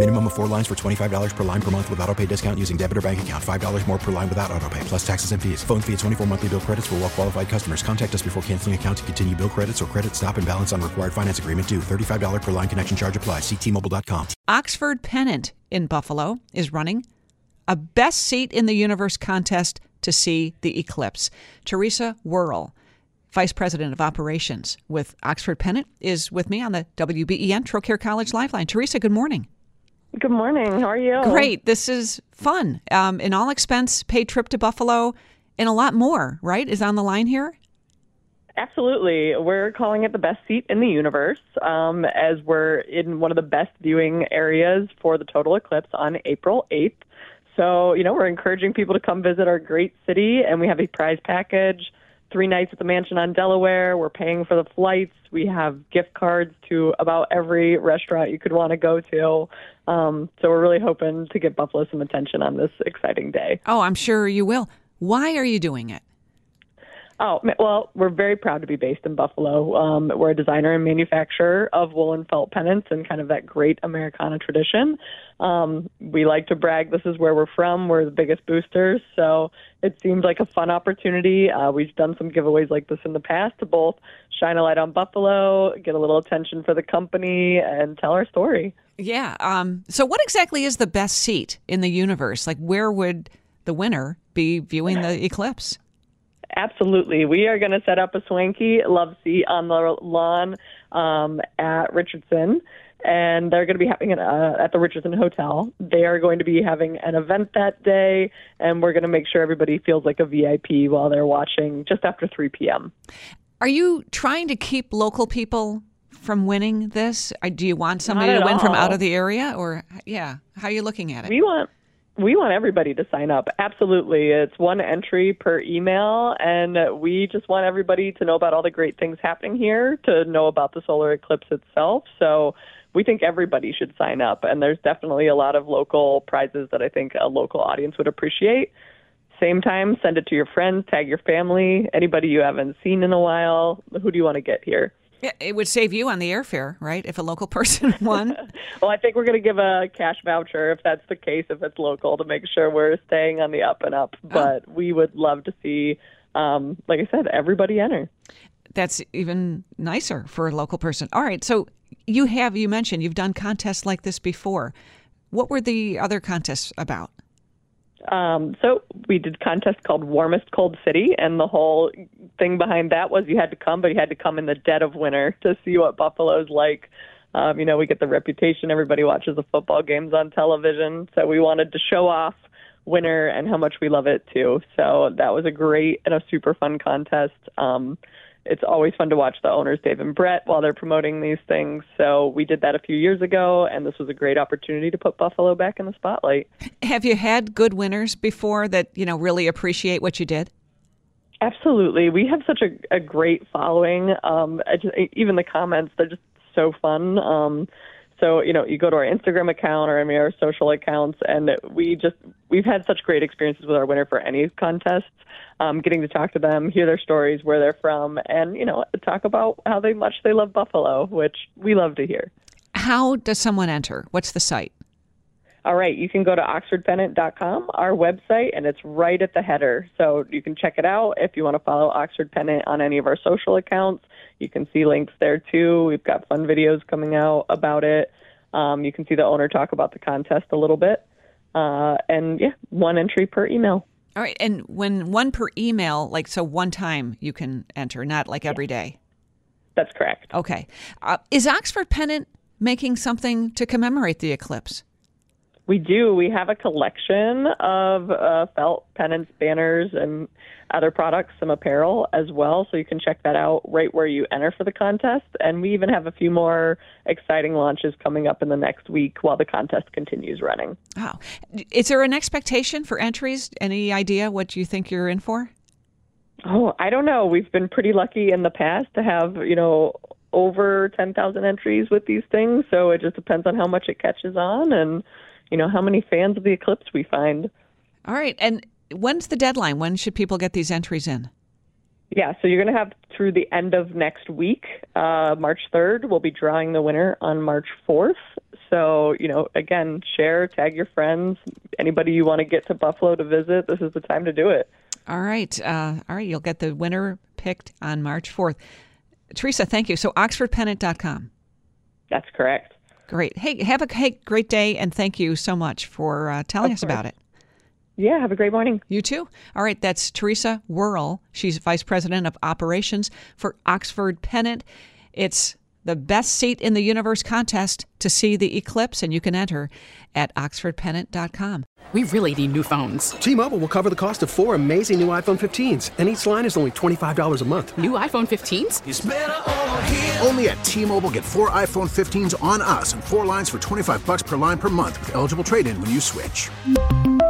Minimum of four lines for $25 per line per month with auto pay discount using debit or bank account. $5 more per line without auto pay, plus taxes and fees. Phone fee at 24 monthly bill credits for well qualified customers. Contact us before canceling account to continue bill credits or credit stop and balance on required finance agreement due. $35 per line connection charge applies. Ctmobile.com. Oxford Pennant in Buffalo is running a Best Seat in the Universe contest to see the eclipse. Theresa Woehrel, Vice President of Operations with Oxford Pennant, is with me on the WBEN Trocaire College Lifeline. Theresa, good morning. Good morning. How are you? Great. This is fun. Um, an all expense paid trip to Buffalo and a lot more, right? Is on the line here? Absolutely. We're calling it the best seat in the universe um, as we're in one of the best viewing areas for the total eclipse on April 8th. So, you know, we're encouraging people to come visit our great city, and we have a prize package three nights at the mansion on Delaware. We're paying for the flights. We have gift cards to about every restaurant you could want to go to. Um, so we're really hoping to get Buffalo some attention on this exciting day. Oh, I'm sure you will. Why are you doing it? Oh, well, we're very proud to be based in Buffalo. Um, we're a designer and manufacturer of woolen felt pennants and kind of that great Americana tradition. Um, we like to brag this is where we're from. We're the biggest boosters. So it seems like a fun opportunity. Uh, we've done some giveaways like this in the past to both shine a light on Buffalo, get a little attention for the company, and tell our story. Yeah. Um, so, what exactly is the best seat in the universe? Like, where would the winner be viewing the eclipse? Absolutely. We are going to set up a swanky love seat on the lawn um, at Richardson. And they're going to be having it uh, at the Richardson Hotel. They are going to be having an event that day, and we're going to make sure everybody feels like a VIP while they're watching just after 3 p.m. Are you trying to keep local people from winning this? Uh, do you want somebody to win all. from out of the area, or yeah, how are you looking at it? We want we want everybody to sign up. Absolutely. It's one entry per email, and we just want everybody to know about all the great things happening here, to know about the solar eclipse itself. So we think everybody should sign up, and there's definitely a lot of local prizes that I think a local audience would appreciate. Same time, send it to your friends, tag your family, anybody you haven't seen in a while. Who do you want to get here? Yeah, it would save you on the airfare, right? If a local person won. well, I think we're going to give a cash voucher if that's the case, if it's local, to make sure we're staying on the up and up. But we would love to see, um, like I said, everybody enter. That's even nicer for a local person. All right. So you have, you mentioned you've done contests like this before. What were the other contests about? Um, so we did a contest called Warmest Cold City, and the whole thing behind that was you had to come, but you had to come in the dead of winter to see what Buffalo's like. Um, you know, we get the reputation everybody watches the football games on television, so we wanted to show off winter and how much we love it too. So that was a great and a super fun contest. Um, it's always fun to watch the owners, Dave and Brett, while they're promoting these things. So we did that a few years ago, and this was a great opportunity to put Buffalo back in the spotlight. Have you had good winners before that you know really appreciate what you did? Absolutely, we have such a, a great following. Um, I just, even the comments, they're just so fun. Um, so you know, you go to our Instagram account or any of our social accounts, and we just we've had such great experiences with our winner for any contests. Um, getting to talk to them, hear their stories, where they're from, and you know, talk about how they much they love Buffalo, which we love to hear. How does someone enter? What's the site? All right, you can go to oxfordpennant.com, our website, and it's right at the header. So you can check it out if you want to follow Oxford Pennant on any of our social accounts. You can see links there too. We've got fun videos coming out about it. Um, you can see the owner talk about the contest a little bit. Uh, and yeah, one entry per email. All right, and when one per email, like so, one time you can enter, not like every day. That's correct. Okay, uh, is Oxford Pennant making something to commemorate the eclipse. We do. We have a collection of uh, felt pennants, banners, and other products, some apparel as well. So you can check that out right where you enter for the contest. And we even have a few more exciting launches coming up in the next week while the contest continues running. Wow. Is there an expectation for entries? Any idea what you think you're in for? Oh, I don't know. We've been pretty lucky in the past to have, you know, over 10,000 entries with these things. So it just depends on how much it catches on and, you know, how many fans of the eclipse we find. All right. And when's the deadline? When should people get these entries in? Yeah, so you're going to have through the end of next week, uh, March 3rd. We'll be drawing the winner on March 4th. So, you know, again, share, tag your friends, anybody you want to get to Buffalo to visit. This is the time to do it. All right. Uh, all right. You'll get the winner picked on March 4th. Theresa, thank you. So, oxfordpennant.com. That's correct. Great. Hey, have a hey, great day, and thank you so much for uh, telling us about it. Yeah, have a great morning. You too. All right, that's Theresa Woehrel. She's Vice President of Operations for Oxford Pennant. It's the best seat in the universe contest to see the eclipse, and you can enter at oxfordpennant.com. We really need new phones. T Mobile will cover the cost of four amazing new iPhone 15s, and each line is only $25 a month. New iPhone 15s? Only at T Mobile get four iPhone 15s on us and four lines for 25 bucks per line per month with eligible trade in when you switch.